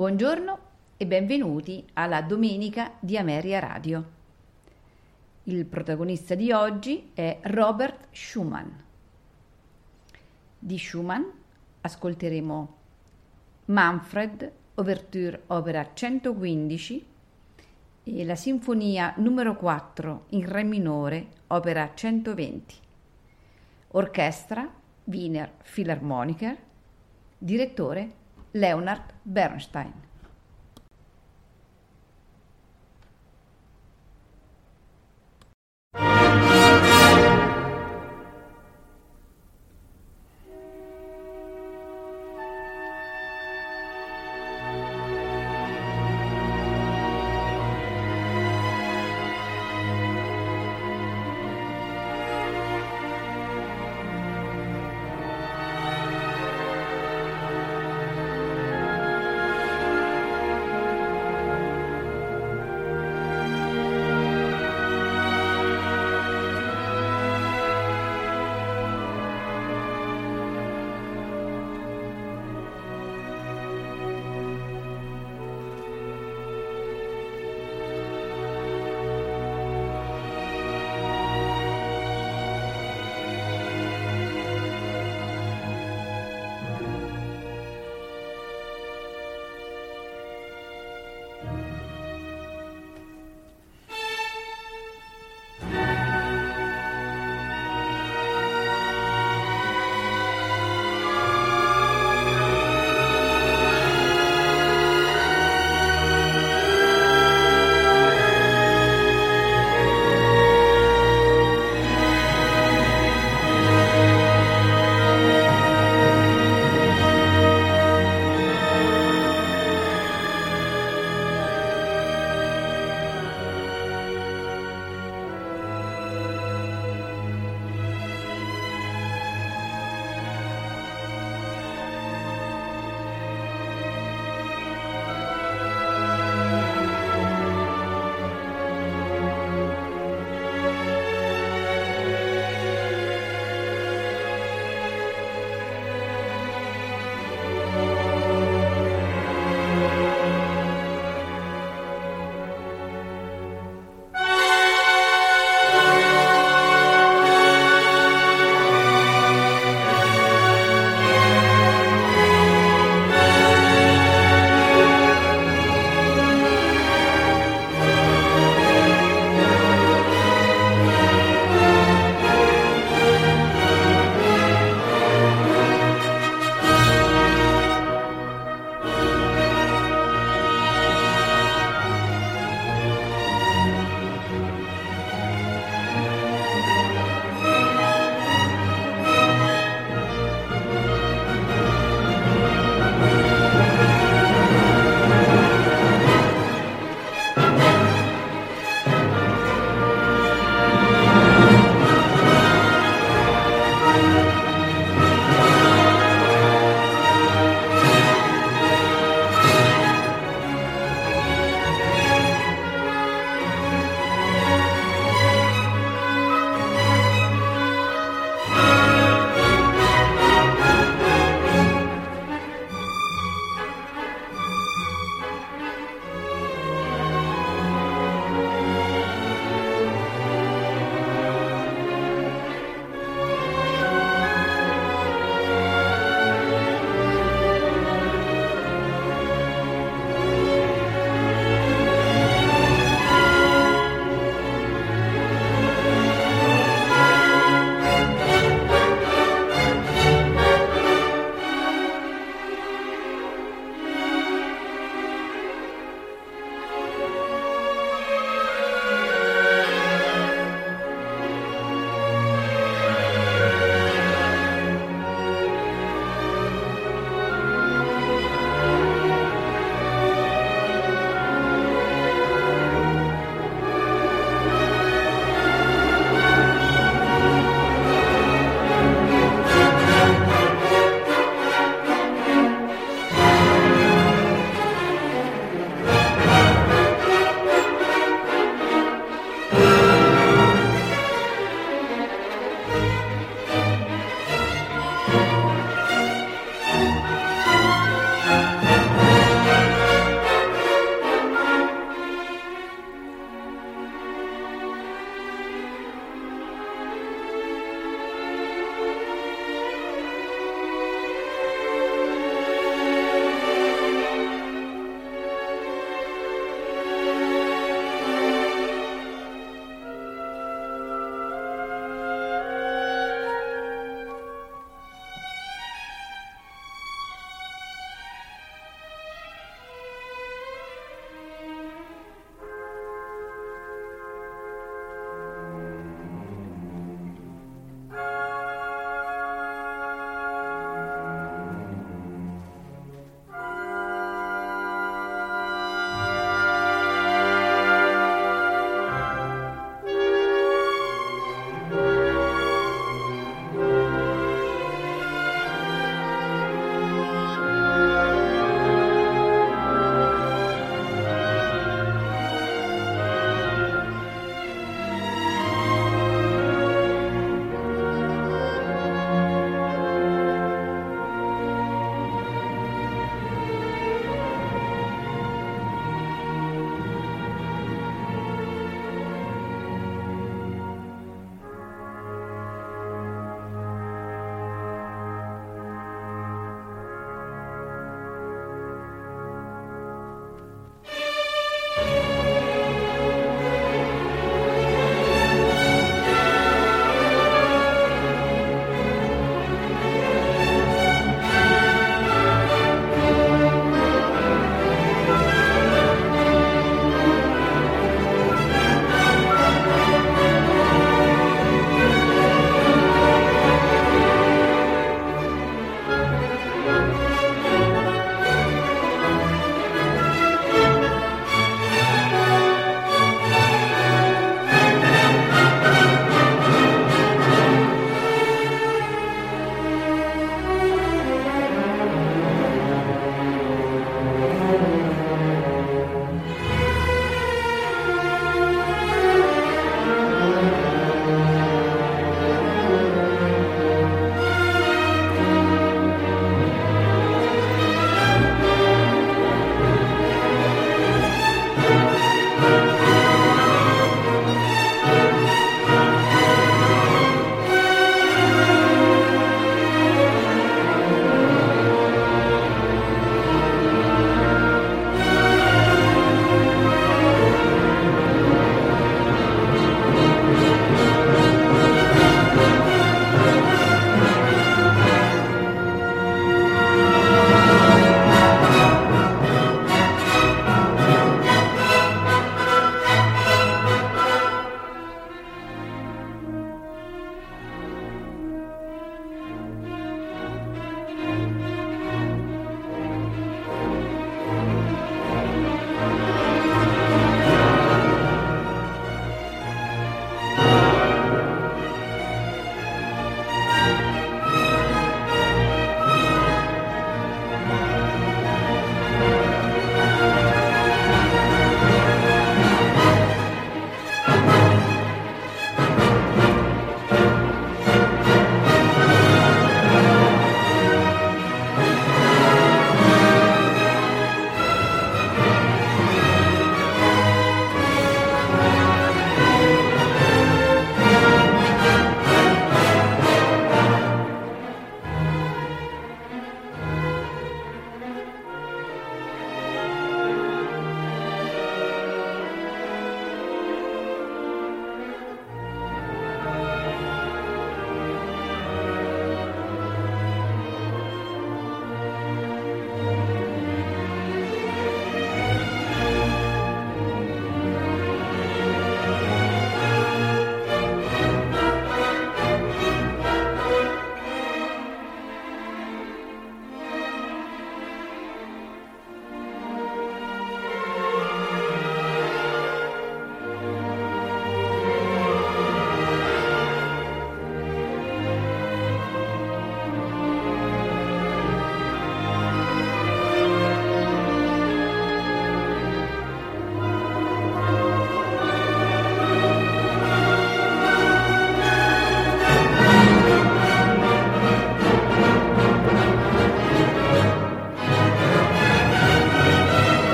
Buongiorno e benvenuti alla Domenica di Ameria Radio. Il protagonista di oggi è Robert Schumann. Di Schumann ascolteremo Manfred, Ouverture Opera 115 e la Sinfonia numero 4 in Re minore, Opera 120. Orchestra Wiener Philharmoniker, direttore Leonard Bernstein.